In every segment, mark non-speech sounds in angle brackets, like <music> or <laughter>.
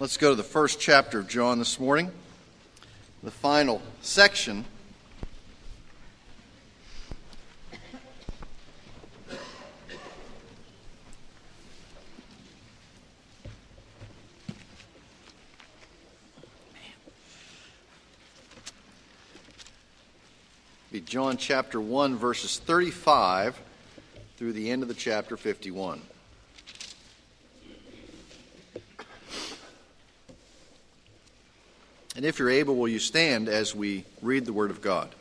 Let's go to the first chapter of John this morning, the final section. Be John chapter 1, verses 35 through the end of the chapter 51. And if you're able, will you stand as we read the Word of God?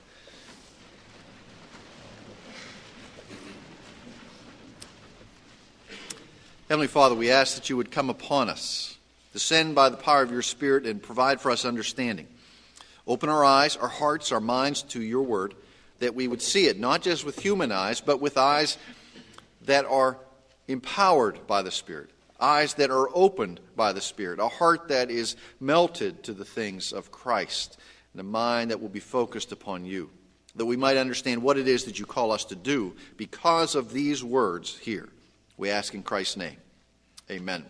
Heavenly Father, we ask that you would come upon us, descend by the power of your Spirit, and provide for us understanding. Open our eyes, our hearts, our minds to your Word, that we would see it, not just with human eyes, but with eyes that are empowered by the Spirit eyes that are opened by the Spirit, a heart that is melted to the things of Christ, and a mind that will be focused upon you, that we might understand what it is that you call us to do because of these words here. We ask in Christ's name. Amen.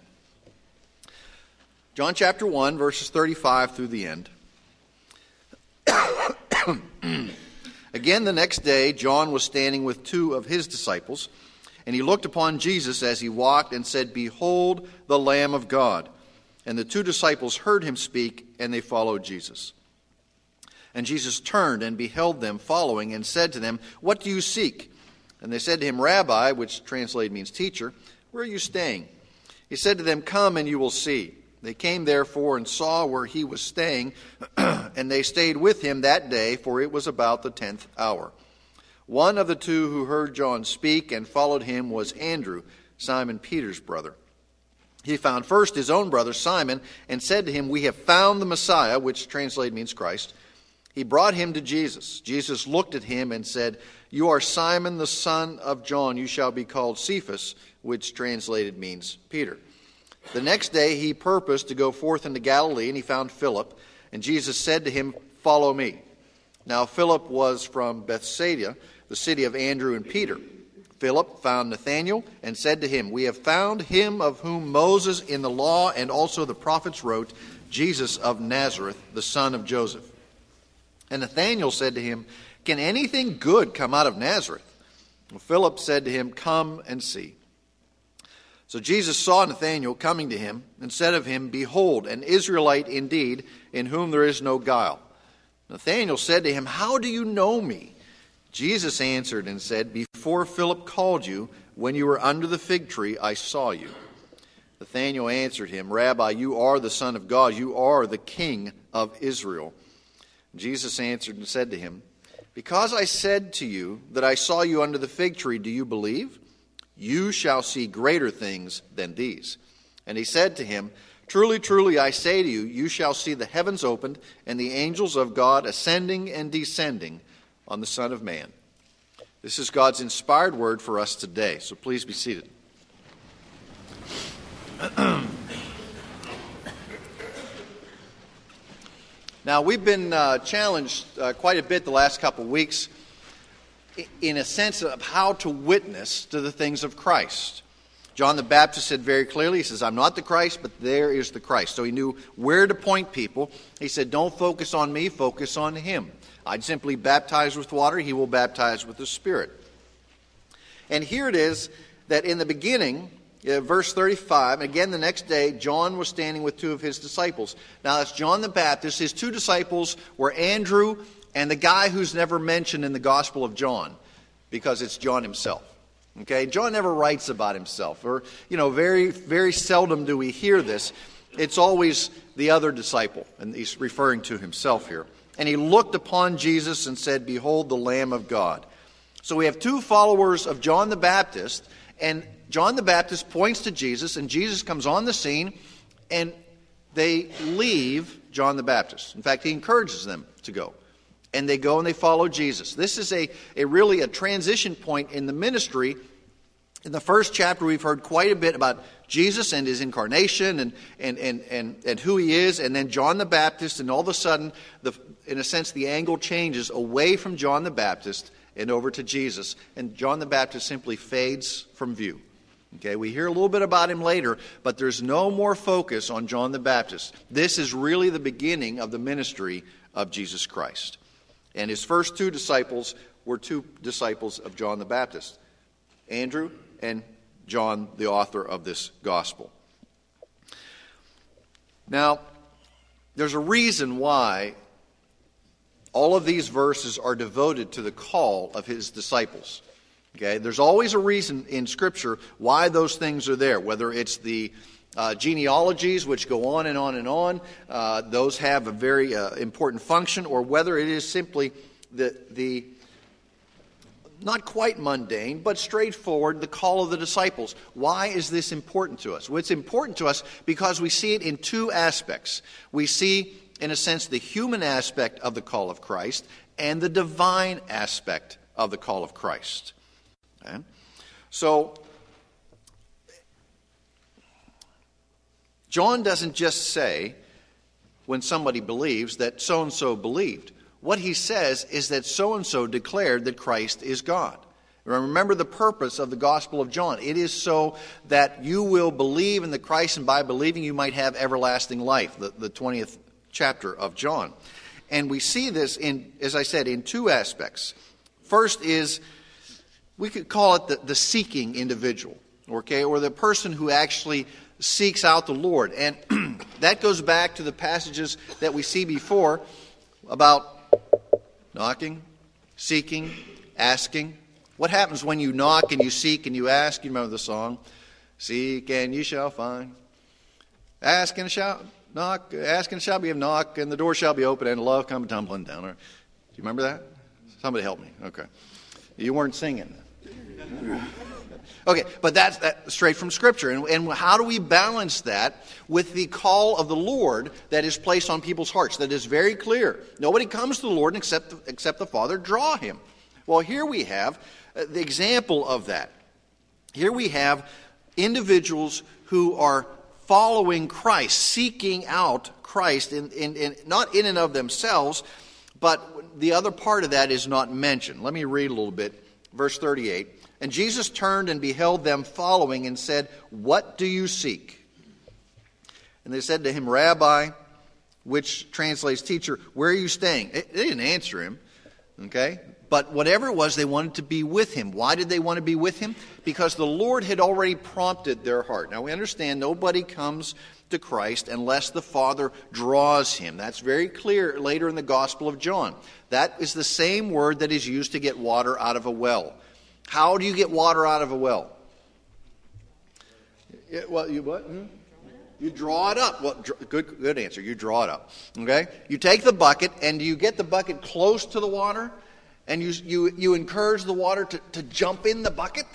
John chapter 1, verses 35 through the end. <coughs> Again, the next day, John was standing with two of his disciples. And he looked upon Jesus as he walked and said, Behold the Lamb of God. And the two disciples heard him speak, and they followed Jesus. And Jesus turned and beheld them following, and said to them, What do you seek? And they said to him, Rabbi, which translated means teacher, where are you staying? He said to them, Come and you will see. They came therefore and saw where he was staying, <clears throat> and they stayed with him that day, for it was about the tenth hour. One of the two who heard John speak and followed him was Andrew, Simon Peter's brother. He found first his own brother Simon and said to him, We have found the Messiah, which translated means Christ. He brought him to Jesus. Jesus looked at him and said, You are Simon the son of John. You shall be called Cephas, which translated means Peter. The next day he purposed to go forth into Galilee, and he found Philip. And Jesus said to him, Follow me. Now Philip was from Bethsaida the city of Andrew and Peter. Philip found Nathanael and said to him, We have found him of whom Moses in the law and also the prophets wrote, Jesus of Nazareth, the son of Joseph. And Nathanael said to him, Can anything good come out of Nazareth? Well, Philip said to him, Come and see. So Jesus saw Nathanael coming to him and said of him, Behold, an Israelite indeed, in whom there is no guile. Nathanael said to him, How do you know me? Jesus answered and said, Before Philip called you, when you were under the fig tree, I saw you. Nathanael answered him, Rabbi, you are the Son of God. You are the King of Israel. Jesus answered and said to him, Because I said to you that I saw you under the fig tree, do you believe? You shall see greater things than these. And he said to him, Truly, truly, I say to you, you shall see the heavens opened and the angels of God ascending and descending on the Son of Man. This is God's inspired word for us today, so please be seated. <clears throat> now, we've been uh, challenged uh, quite a bit the last couple of weeks in a sense of how to witness to the things of Christ. John the Baptist said very clearly, he says, I'm not the Christ, but there is the Christ. So he knew where to point people. He said, Don't focus on me, focus on him. I'd simply baptize with water, he will baptize with the Spirit. And here it is that in the beginning, uh, verse 35, again the next day, John was standing with two of his disciples. Now that's John the Baptist. His two disciples were Andrew and the guy who's never mentioned in the Gospel of John, because it's John himself. Okay, John never writes about himself, or, you know, very, very seldom do we hear this. It's always the other disciple, and he's referring to himself here. And he looked upon Jesus and said, Behold the Lamb of God. So we have two followers of John the Baptist, and John the Baptist points to Jesus, and Jesus comes on the scene, and they leave John the Baptist. In fact, he encourages them to go. And they go and they follow Jesus. This is a, a really a transition point in the ministry in the first chapter, we've heard quite a bit about Jesus and his incarnation and, and, and, and, and who he is, and then John the Baptist, and all of a sudden, the, in a sense, the angle changes away from John the Baptist and over to Jesus. And John the Baptist simply fades from view. Okay, we hear a little bit about him later, but there's no more focus on John the Baptist. This is really the beginning of the ministry of Jesus Christ. And his first two disciples were two disciples of John the Baptist Andrew and John, the author of this gospel. Now, there's a reason why all of these verses are devoted to the call of his disciples. Okay, there's always a reason in Scripture why those things are there, whether it's the uh, genealogies, which go on and on and on, uh, those have a very uh, important function, or whether it is simply the, the not quite mundane, but straightforward, the call of the disciples. Why is this important to us? Well, it's important to us because we see it in two aspects. We see, in a sense, the human aspect of the call of Christ and the divine aspect of the call of Christ. Okay? So, John doesn't just say, when somebody believes, that so and so believed. What he says is that so and so declared that Christ is God. Remember the purpose of the Gospel of John. It is so that you will believe in the Christ, and by believing, you might have everlasting life, the, the 20th chapter of John. And we see this in, as I said, in two aspects. First is we could call it the, the seeking individual, okay, or the person who actually seeks out the Lord. And <clears throat> that goes back to the passages that we see before about knocking, seeking, asking. What happens when you knock and you seek and you ask? You remember the song? Seek and you shall find. Ask and shall knock, ask and shall be a knock, and the door shall be open, and love come tumbling down. Do you remember that? Somebody help me. Okay. You weren't singing. Okay, but that's that, straight from Scripture. And, and how do we balance that with the call of the Lord that is placed on people's hearts? That is very clear. Nobody comes to the Lord except, except the Father draw him. Well, here we have uh, the example of that. Here we have individuals who are following Christ, seeking out Christ, in, in, in, not in and of themselves, but the other part of that is not mentioned. Let me read a little bit. Verse 38. And Jesus turned and beheld them following and said, What do you seek? And they said to him, Rabbi, which translates teacher, where are you staying? They didn't answer him, okay? But whatever it was, they wanted to be with him. Why did they want to be with him? Because the Lord had already prompted their heart. Now we understand nobody comes to Christ unless the Father draws him. That's very clear later in the Gospel of John. That is the same word that is used to get water out of a well. How do you get water out of a well? Well, you what? Hmm? You draw it up. Well, good, good answer. You draw it up. Okay. You take the bucket and you get the bucket close to the water, and you you you encourage the water to, to jump in the bucket.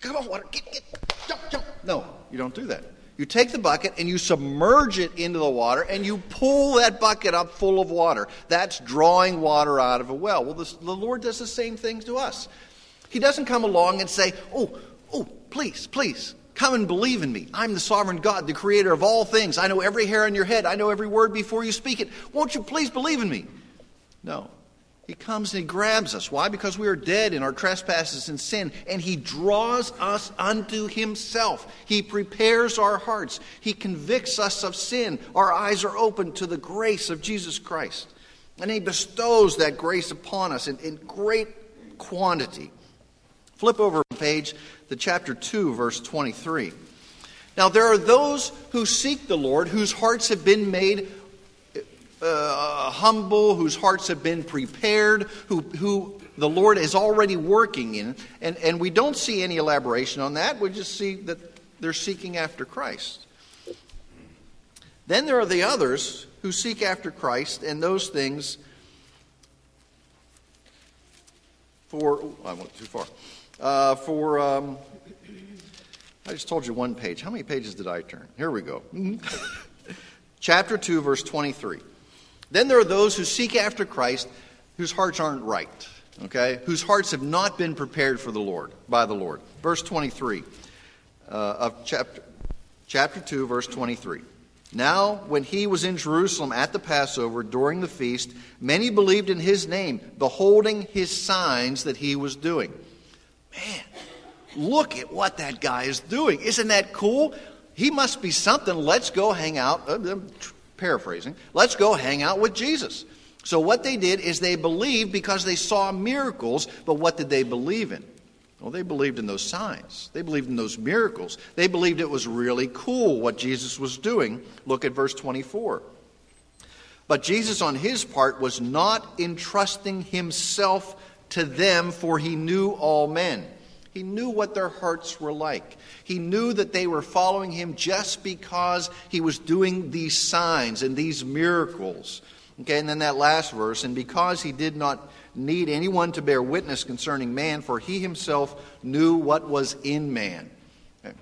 Come on, water, get get jump jump. No, you don't do that. You take the bucket and you submerge it into the water and you pull that bucket up full of water. That's drawing water out of a well. Well, this, the Lord does the same thing to us. He doesn't come along and say, Oh, oh, please, please, come and believe in me. I'm the sovereign God, the creator of all things. I know every hair on your head. I know every word before you speak it. Won't you please believe in me? No. He comes and he grabs us. Why? Because we are dead in our trespasses and sin, and he draws us unto himself. He prepares our hearts. He convicts us of sin. Our eyes are open to the grace of Jesus Christ. And he bestows that grace upon us in, in great quantity. Flip over a page to chapter 2, verse 23. Now, there are those who seek the Lord whose hearts have been made uh, humble, whose hearts have been prepared, who, who the Lord is already working in. And, and we don't see any elaboration on that. We just see that they're seeking after Christ. Then there are the others who seek after Christ, and those things for. Oh, I went too far uh, for, um, I just told you one page. How many pages did I turn? Here we go. <laughs> Chapter 2, verse 23. Then there are those who seek after Christ whose hearts aren't right, okay? Whose hearts have not been prepared for the Lord, by the Lord. Verse 23 uh, of chapter, chapter 2, verse 23. Now, when he was in Jerusalem at the Passover during the feast, many believed in his name, beholding his signs that he was doing. Man, look at what that guy is doing. Isn't that cool? He must be something. Let's go hang out. Paraphrasing. Let's go hang out with Jesus. So, what they did is they believed because they saw miracles, but what did they believe in? Well, they believed in those signs. They believed in those miracles. They believed it was really cool what Jesus was doing. Look at verse 24. But Jesus, on his part, was not entrusting himself to them, for he knew all men. He knew what their hearts were like. He knew that they were following him just because he was doing these signs and these miracles. Okay, and then that last verse, and because he did not need anyone to bear witness concerning man, for he himself knew what was in man. Okay.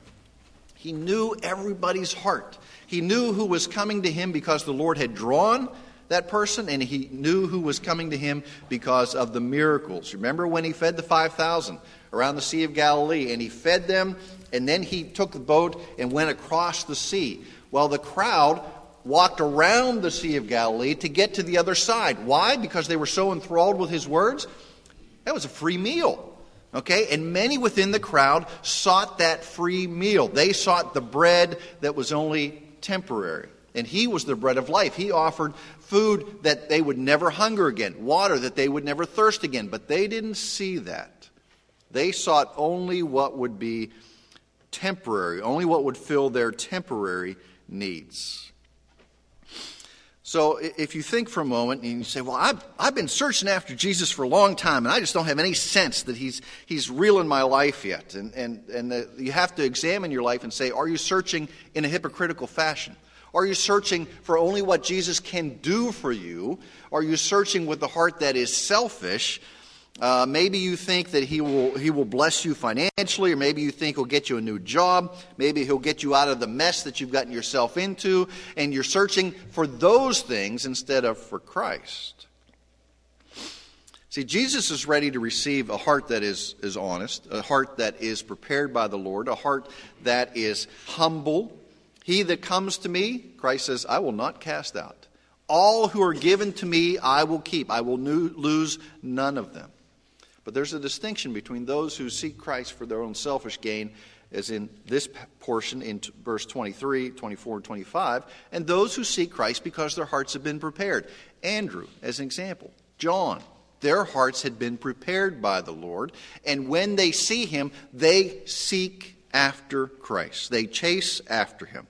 He knew everybody's heart. He knew who was coming to him because the Lord had drawn that person, and he knew who was coming to him because of the miracles. Remember when he fed the 5,000 around the Sea of Galilee, and he fed them, and then he took the boat and went across the sea. Well, the crowd walked around the Sea of Galilee to get to the other side. Why? Because they were so enthralled with his words? That was a free meal. Okay? And many within the crowd sought that free meal. They sought the bread that was only temporary. And he was the bread of life. He offered food that they would never hunger again, water that they would never thirst again. But they didn't see that. They sought only what would be temporary, only what would fill their temporary needs. So if you think for a moment and you say, Well, I've, I've been searching after Jesus for a long time, and I just don't have any sense that he's, he's real in my life yet. And, and, and the, you have to examine your life and say, Are you searching in a hypocritical fashion? Are you searching for only what Jesus can do for you? Are you searching with a heart that is selfish uh, maybe you think that he will, he will bless you financially, or maybe you think he'll get you a new job. Maybe he'll get you out of the mess that you've gotten yourself into, and you're searching for those things instead of for Christ. See, Jesus is ready to receive a heart that is, is honest, a heart that is prepared by the Lord, a heart that is humble. He that comes to me, Christ says, I will not cast out. All who are given to me, I will keep. I will lose none of them. But there's a distinction between those who seek Christ for their own selfish gain, as in this portion in verse 23, 24, and 25, and those who seek Christ because their hearts have been prepared. Andrew, as an example, John, their hearts had been prepared by the Lord, and when they see him, they seek after Christ. They chase after him.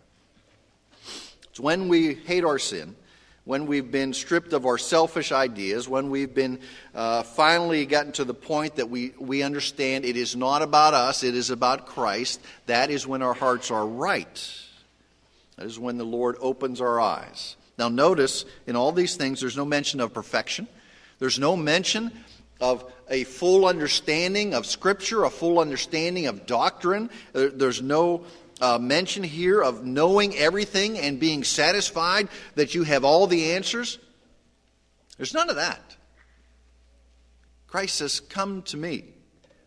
It's when we hate our sin when we've been stripped of our selfish ideas, when we've been uh, finally gotten to the point that we, we understand it is not about us, it is about Christ, that is when our hearts are right. That is when the Lord opens our eyes. Now, notice in all these things, there's no mention of perfection, there's no mention of a full understanding of Scripture, a full understanding of doctrine. There's no uh, mention here of knowing everything and being satisfied that you have all the answers? There's none of that. Christ says, Come to me.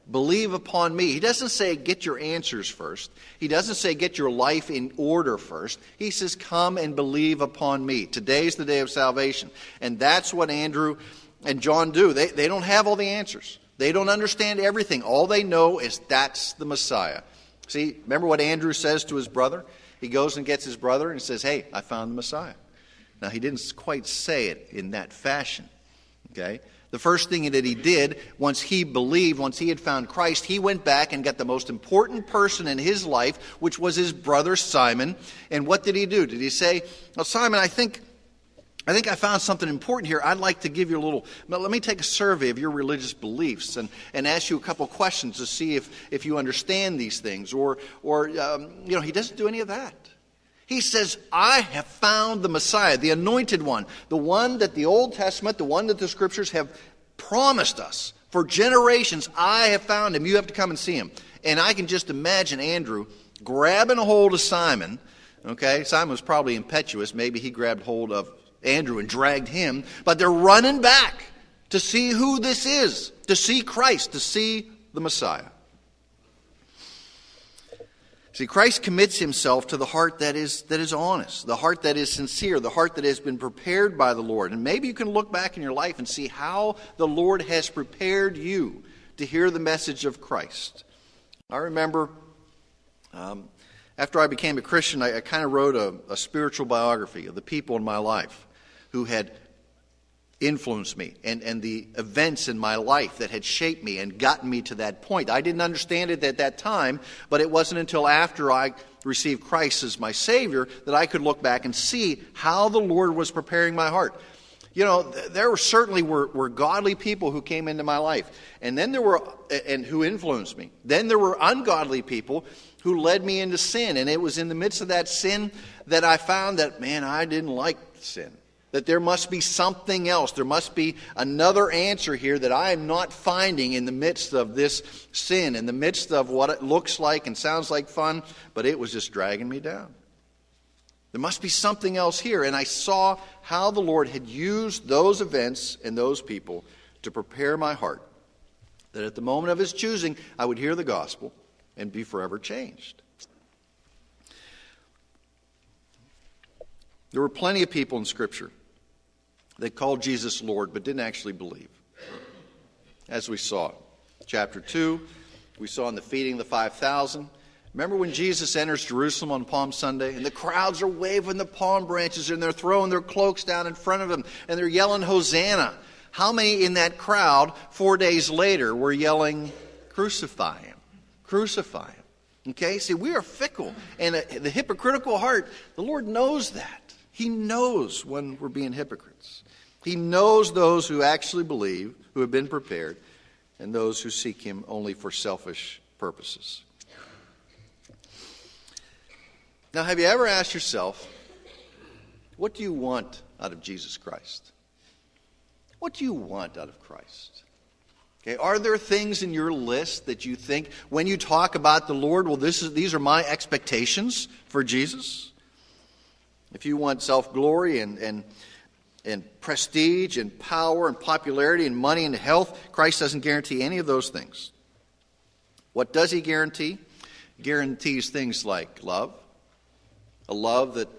Believe upon me. He doesn't say get your answers first. He doesn't say get your life in order first. He says come and believe upon me. Today's the day of salvation. And that's what Andrew and John do. They, they don't have all the answers. They don't understand everything. All they know is that's the Messiah. See, remember what Andrew says to his brother? He goes and gets his brother and says, Hey, I found the Messiah. Now, he didn't quite say it in that fashion. Okay? The first thing that he did, once he believed, once he had found Christ, he went back and got the most important person in his life, which was his brother Simon. And what did he do? Did he say, Well, Simon, I think I think I found something important here. I'd like to give you a little, let me take a survey of your religious beliefs and, and ask you a couple questions to see if, if you understand these things. Or, or um, you know, he doesn't do any of that. He says, I have found the Messiah, the anointed one, the one that the Old Testament, the one that the scriptures have promised us for generations. I have found him. You have to come and see him. And I can just imagine Andrew grabbing a hold of Simon. Okay, Simon was probably impetuous. Maybe he grabbed hold of Andrew and dragged him, but they're running back to see who this is, to see Christ, to see the Messiah. See, Christ commits himself to the heart that is, that is honest, the heart that is sincere, the heart that has been prepared by the Lord. And maybe you can look back in your life and see how the Lord has prepared you to hear the message of Christ. I remember um, after I became a Christian, I, I kind of wrote a, a spiritual biography of the people in my life who had influenced me and, and the events in my life that had shaped me and gotten me to that point. I didn't understand it at that time, but it wasn't until after I received Christ as my Savior that I could look back and see how the Lord was preparing my heart. You know, there were certainly were, were godly people who came into my life, and then there were and who influenced me. Then there were ungodly people who led me into sin, and it was in the midst of that sin that I found that man, I didn't like sin that there must be something else. There must be another answer here that I am not finding in the midst of this sin, in the midst of what it looks like and sounds like fun, but it was just dragging me down. There must be something else here. And I saw how the Lord had used those events and those people to prepare my heart that at the moment of His choosing, I would hear the gospel and be forever changed. There were plenty of people in Scripture that called Jesus Lord but didn't actually believe. As we saw. Chapter 2, we saw in the feeding of the 5,000. Remember when Jesus enters Jerusalem on Palm Sunday and the crowds are waving the palm branches and they're throwing their cloaks down in front of him and they're yelling, Hosanna. How many in that crowd, four days later, were yelling, Crucify him? Crucify him. Okay? See, we are fickle. And uh, the hypocritical heart, the Lord knows that. He knows when we're being hypocrites. He knows those who actually believe, who have been prepared, and those who seek Him only for selfish purposes. Now, have you ever asked yourself, what do you want out of Jesus Christ? What do you want out of Christ? Okay, are there things in your list that you think, when you talk about the Lord, well, this is, these are my expectations for Jesus? If you want self glory and, and, and prestige and power and popularity and money and health, Christ doesn't guarantee any of those things. What does he guarantee? He guarantees things like love, a love that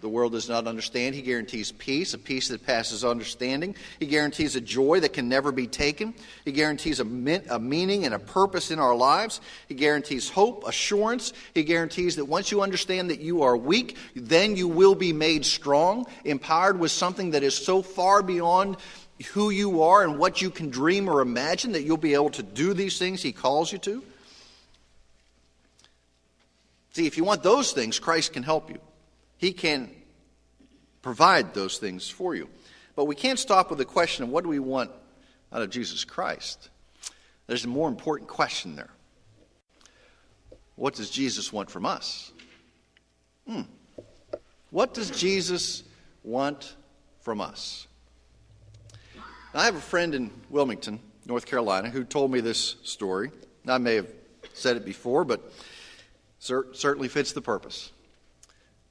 the world does not understand. He guarantees peace, a peace that passes understanding. He guarantees a joy that can never be taken. He guarantees a, a, meaning and a purpose in our lives. He guarantees hope, assurance. He guarantees that once you understand that you are weak, then you will be made strong, empowered with something that is so far beyond who you are and what you can dream or imagine that you'll be able to do these things He calls you to. See, if you want those things, Christ can help you. He can provide those things for you. But we can't stop with the question of what do we want out of Jesus Christ? There's a more important question there. What does Jesus want from us? Hmm. What does Jesus want from us? Now, I have a friend in Wilmington, North Carolina, who told me this story. I may have said it before, but certainly fits the purpose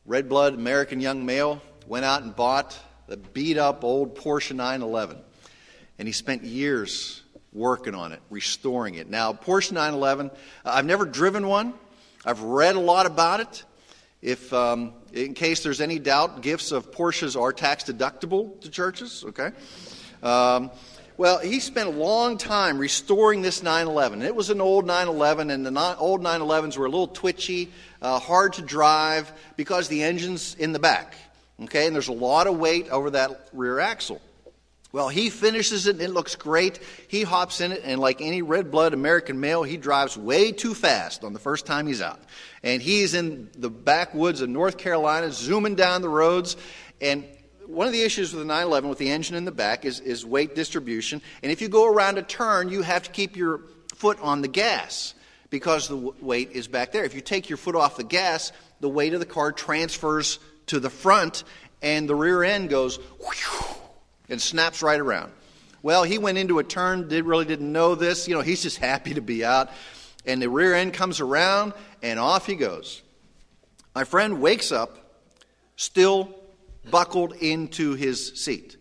red blood American young male, went out and bought the beat up old Porsche 911. And he spent years working on it, restoring it. Now, Porsche 911, I've never driven one. I've read a lot about it. If, um, in case there's any doubt, gifts of Porsches are tax deductible to churches, okay? Um, well, he spent a long time restoring this 911. It was an old 911, and the old 911s were a little twitchy, uh, hard to drive because the engine's in the back. Okay, and there's a lot of weight over that rear axle. Well, he finishes it and it looks great. He hops in it, and like any red blood American male, he drives way too fast on the first time he's out. And he's in the backwoods of North Carolina, zooming down the roads. And one of the issues with the 911 with the engine in the back is, is weight distribution. And if you go around a turn, you have to keep your foot on the gas because the weight is back there. If you take your foot off the gas, the weight of the car transfers to the front and the rear end goes and snaps right around. Well, he went into a turn, did really didn't know this. You know, he's just <laughs> happy to be out. And the rear end comes around and off he goes. My friend wakes up still buckled into his seat.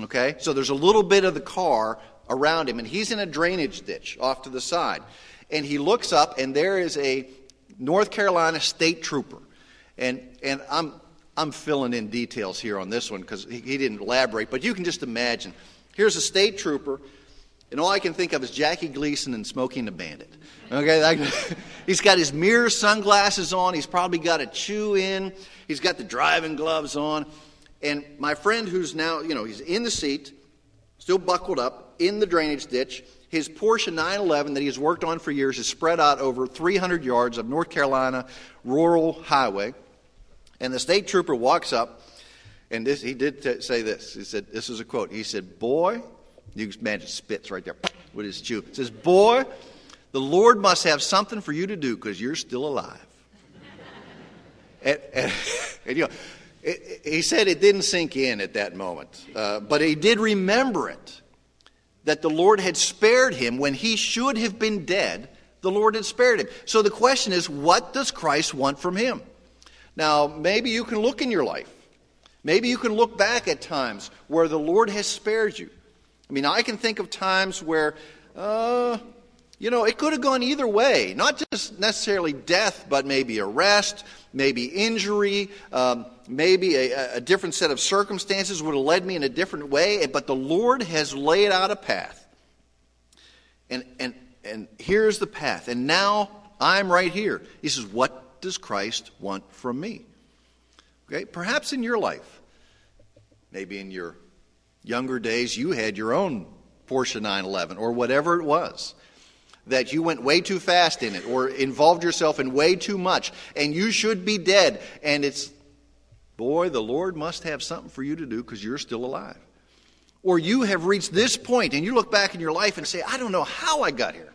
Okay? So there's a little bit of the car around him, and he's in a drainage ditch off to the side. And he looks up, and there is a North Carolina state trooper. And, and I'm, I'm filling in details here on this one because he, he didn't elaborate, but you can just imagine. Here's a state trooper And all I can think of is Jackie Gleason and Smokey and the Bandit. Okay, <laughs> he's got his mirror sunglasses on. He's probably got a chew in. He's got the driving gloves on. And my friend, who's now, you know, he's in the seat, still buckled up, in the drainage ditch. His Porsche 911 that he has worked on for years is spread out over 300 yards of North Carolina rural highway. And the state trooper walks up, and this, he did t- say this. He said, This is a quote. He said, Boy, you can imagine spits right there with his chew. He says, Boy, the Lord must have something for you to do because you're still alive. <laughs> and, and, <laughs> and, you know, it, he said it didn't sink in at that moment, uh, but he did remember it that the Lord had spared him when he should have been dead. The Lord had spared him. So the question is, what does Christ want from him? Now, maybe you can look in your life. Maybe you can look back at times where the Lord has spared you. I mean, I can think of times where, uh, you know, it could have gone either way. Not just necessarily death, but maybe arrest, maybe injury, um, maybe a, a, different set of circumstances would have led me in a different way. But the Lord has laid out a path. And, and, and here's the path. And now I'm right here. He says, What does Christ want from me? Okay, perhaps in your life, maybe in your younger days, you had your own Porsche 911 or whatever it was that you went way too fast in it or involved yourself in way too much and you should be dead. And it's, boy, the Lord must have something for you to do because you're still alive. Or you have reached this point and you look back in your life and say, I don't know how I got here.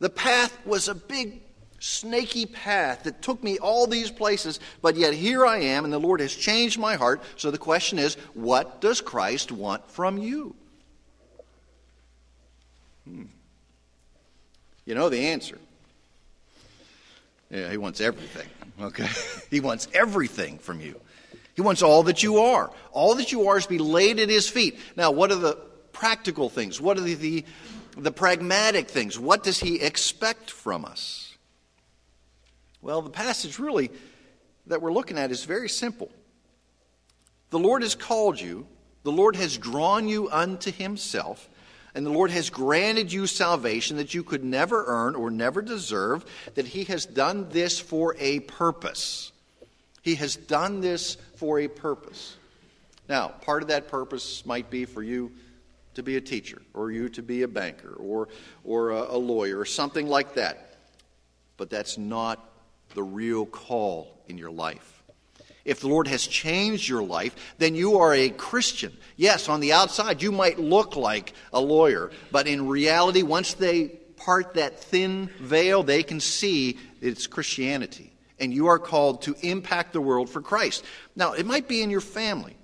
The path was a big, snaky path that took me all these places, but yet here I am and the Lord has changed my heart. So the question is, what does Christ want from you? Hmm. You know the answer. Yeah, he wants everything, okay? <laughs> he wants everything from you. He wants all that you are. All that you are is to be laid at his feet. Now, what are the practical things? What are the, the, the pragmatic things? What does he expect from us? Well, the passage really that we're looking at is very simple. The Lord has called you, the Lord has drawn you unto himself, and the Lord has granted you salvation that you could never earn or never deserve, that He has done this for a purpose. He has done this for a purpose. Now, part of that purpose might be for you to be a teacher, or you to be a banker, or, or a, a lawyer, or something like that. But that's not the real call in your life if the Lord has changed your life, then you are a Christian. Yes, on the outside, you might look like a lawyer, but in reality, once they part that thin veil, they can see it's Christianity. And you are called to impact the world for Christ. Now, it might be in your family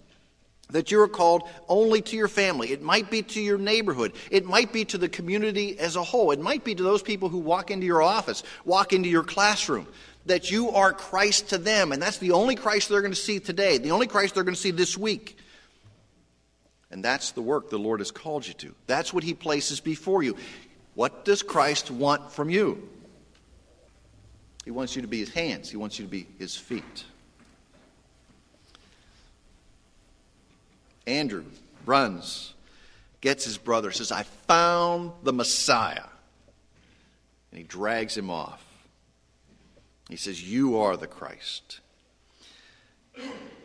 that you're called only to your family. It might be to your neighborhood. It might be to the community as a whole. It might be to those people who walk into your office, walk into your classroom that you are Christ to them. And that's the only Christ they're going to see today, the only Christ they're going to see this week. And that's the work the Lord has called you to. That's what He places before you. What does Christ want from you? He wants you to be His hands, He wants you to be His feet. Andrew runs, gets his brother, says, I found the Messiah. And he drags him off. He says, You are the Christ.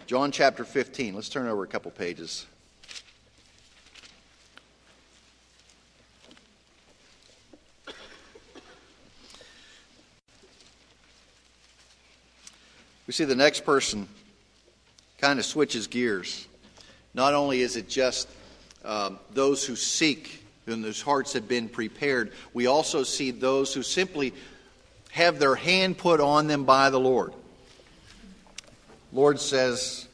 John chapter 15. Let's turn over a couple pages. We see the next person kind of switches gears. Not only is it just um, those who seek and whose hearts have been prepared, we also see those who simply have their hand put on them by the Lord. Lord says,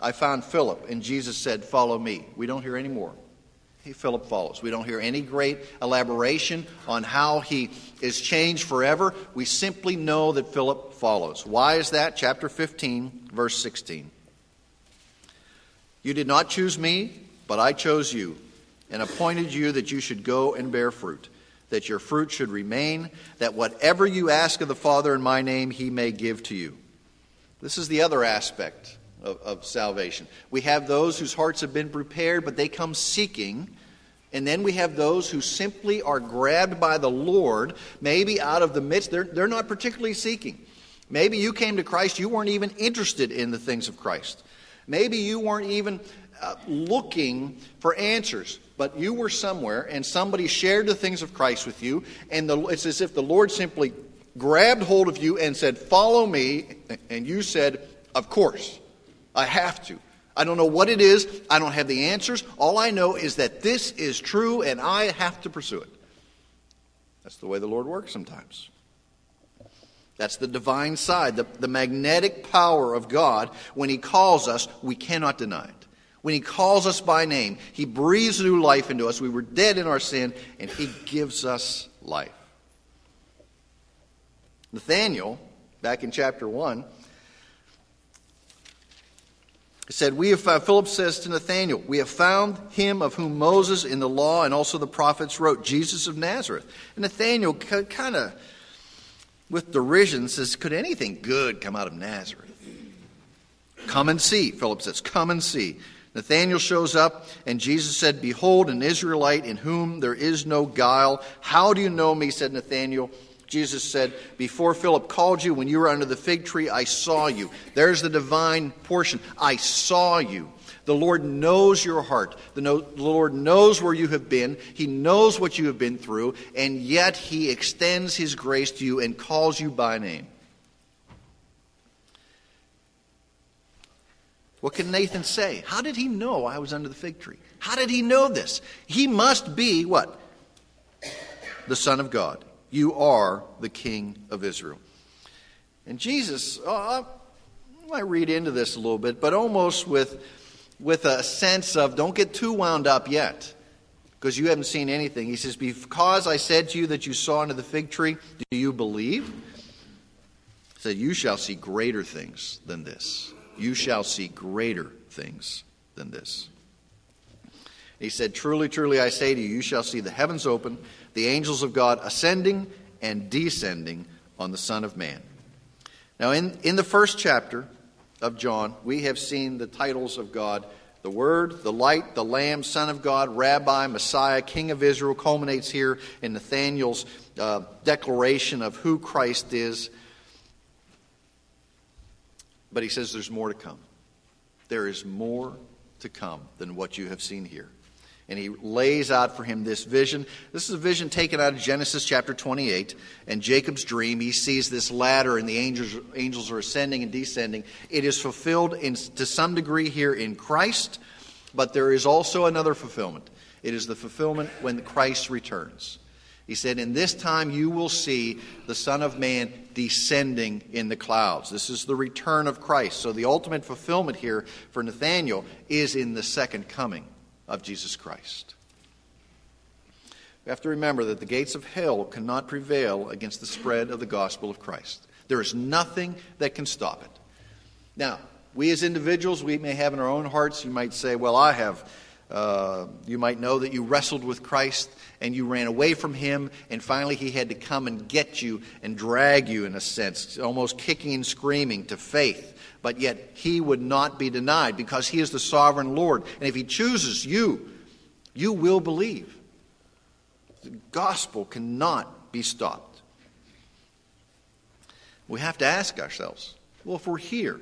I found Philip, and Jesus said, Follow me. We don't hear any more. Hey, Philip follows. We don't hear any great elaboration on how he is changed forever. We simply know that Philip follows. Why is that? Chapter 15, verse 16. You did not choose me, but I chose you and appointed you that you should go and bear fruit that your fruit should remain, that whatever you ask of the Father in my name, he may give to you. This is the other aspect of, of salvation. We have those whose hearts have been prepared, but they come seeking And then we have those who simply are grabbed by the Lord, maybe out of the midst. They're, they're not particularly seeking. Maybe you came to Christ, you weren't even interested in the things of Christ. Maybe you weren't even uh, looking for answers, but you were somewhere and somebody shared the things of Christ with you, and the, it's as if the Lord simply grabbed hold of you and said, Follow me. And you said, Of course, I have to. I don't know what it is. I don't have the answers. All I know is that this is true and I have to pursue it. That's the way the Lord works sometimes. That's the divine side, the, the magnetic power of God. When He calls us, we cannot deny it. When He calls us by name, He breathes new life into us. We were dead in our sin, and He gives us life. Nathaniel, back in chapter 1, said, We have found, Philip says to Nathanael, We have found him of whom Moses in the law and also the prophets wrote, Jesus of Nazareth. And Nathanael kind of, with derision, says, Could anything good come out of Nazareth? Come and see, Philip says, Come and see. Nathanael shows up, and Jesus said, Behold, an Israelite in whom there is no guile. How do you know me? said Nathanael. Jesus said, Before Philip called you, when you were under the fig tree, I saw you. There's the divine portion. I saw you. The Lord knows your heart. The, no, the, Lord knows where you have been. He knows what you have been through, and yet He extends His grace to you and calls you by name. What can Nathan say? How did he know I was under the fig tree? How did he know this? He must be what? The Son of God. You are the King of Israel. And Jesus, uh, I might read into this a little bit, but almost with, with a sense of don't get too wound up yet because you haven't seen anything. He says, Because I said to you that you saw under the fig tree, do you believe? He said, You shall see greater things than this. You shall see greater things than this. He said, Truly, truly, I say to you, you shall see the heavens open the angels of God ascending and descending on the Son of Man. Now, in, in the first chapter of John, we have seen the titles of God the Word, the Light, the Lamb, Son of God, Rabbi, Messiah, King of Israel, culminates here in Nathanael's uh, declaration of who Christ is. But he says there's more to come. There is more to come than what you have seen here and he lays out for him this vision. This is a vision taken out of Genesis chapter 28 and Jacob's dream. He sees this ladder, and the angels, angels are ascending and descending. It is fulfilled in, to some degree here in Christ, but there is also another fulfillment. It is the fulfillment when Christ returns. He said, In this time you will see the Son of Man descending in the clouds. This is the return of Christ. So the ultimate fulfillment here for Nathanael is in the second coming of Jesus Christ. We have to remember that the gates of hell cannot prevail against the spread of the gospel of Christ. There is nothing that can stop it. Now, we as individuals, we may have in our own hearts, you might say, Well, I have. Uh, you might know that you wrestled with Christ and you ran away from Him, and finally He had to come and get you and drag you, in a sense, almost kicking and screaming to faith but yet he would not be denied because he is the sovereign Lord. And if he chooses you, you will believe. The gospel cannot be stopped. We have to ask ourselves well, if we're here,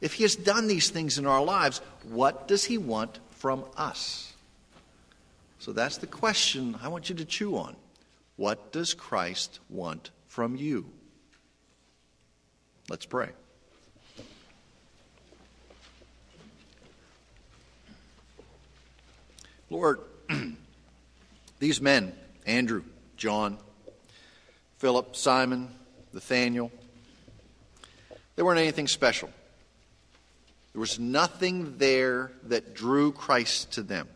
if he has done these things in our lives, what does he want from us? So that's the question I want you to chew on. What does Christ want from you? Let's pray. Lord, <clears throat> these men, Andrew, John, Philip, Simon, Nathaniel, they weren't anything special. There was nothing there that drew Christ to them.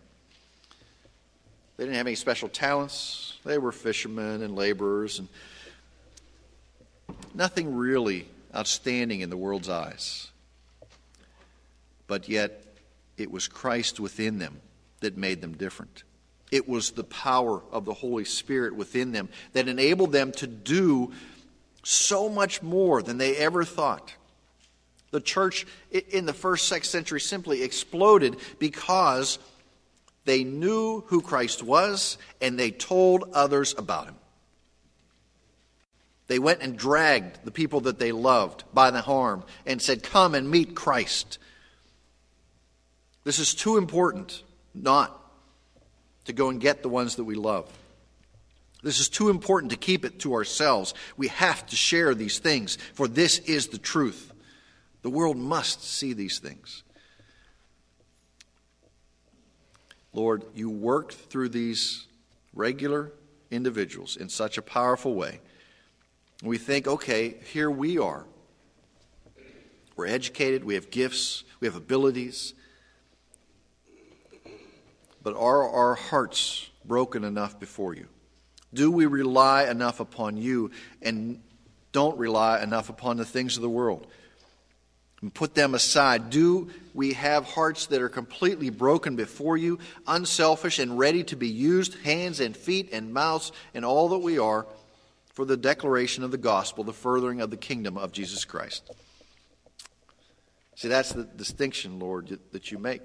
They didn't have any special talents. They were fishermen and laborers and nothing really outstanding in the world's eyes. But yet, it was Christ within them that made them different. It was the power of the Holy Spirit within them that enabled them to do so much more than they ever thought. The church in the first century simply exploded because They knew who Christ was, and they told others about him. They went and dragged the people that they loved by the arm and said, Come and meet Christ. This is too important not to go and get the ones that we love. This is too important to keep it to ourselves. We have to share these things, for this is the truth. The world must see these things. Lord, you worked through these regular individuals in such a powerful way. We think, okay, here we are. We're educated, we have gifts, we have abilities. But are our hearts broken enough before you? Do we rely enough upon you and don't rely enough upon the things of the world? And put them aside. Do we have hearts that are completely broken before you, unselfish and ready to be used, hands and feet and mouths and all that we are, for the declaration of the gospel, the furthering of the kingdom of Jesus Christ? See, that's the distinction, Lord, that you make.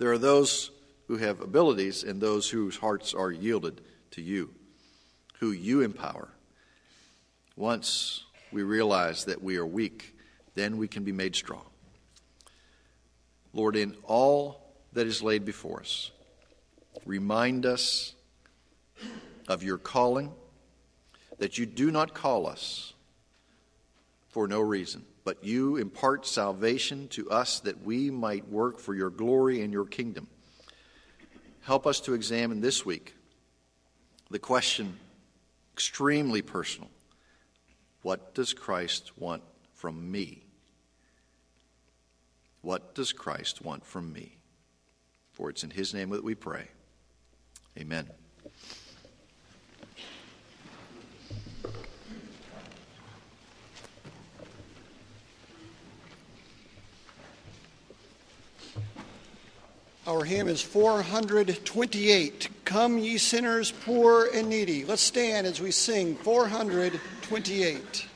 There are those who have abilities and those whose hearts are yielded to you, who you empower. Once we realize that we are weak, then we can be made strong. Lord, in all that is laid before us, remind us of your calling, that you do not call us for no reason, but you impart salvation to us that we might work for your glory and your kingdom. Help us to examine this week the question, extremely personal what does Christ want from me? What does Christ want from me? For it's in his name that we pray. Amen. Our hymn is 428. Come, ye sinners, poor and needy. Let's stand as we sing 428.